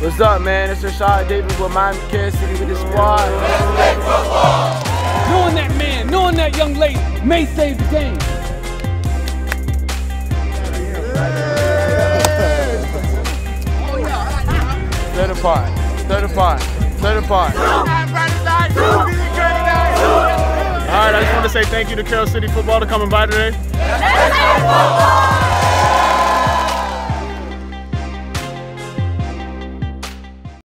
What's up, man? It's Rashad Davis with Miami Carol City with the squad. Knowing that man, knowing that young lady may save the game. Certified. Certified. Certified. All right, I just want to say thank you to Carol City Football to coming by today.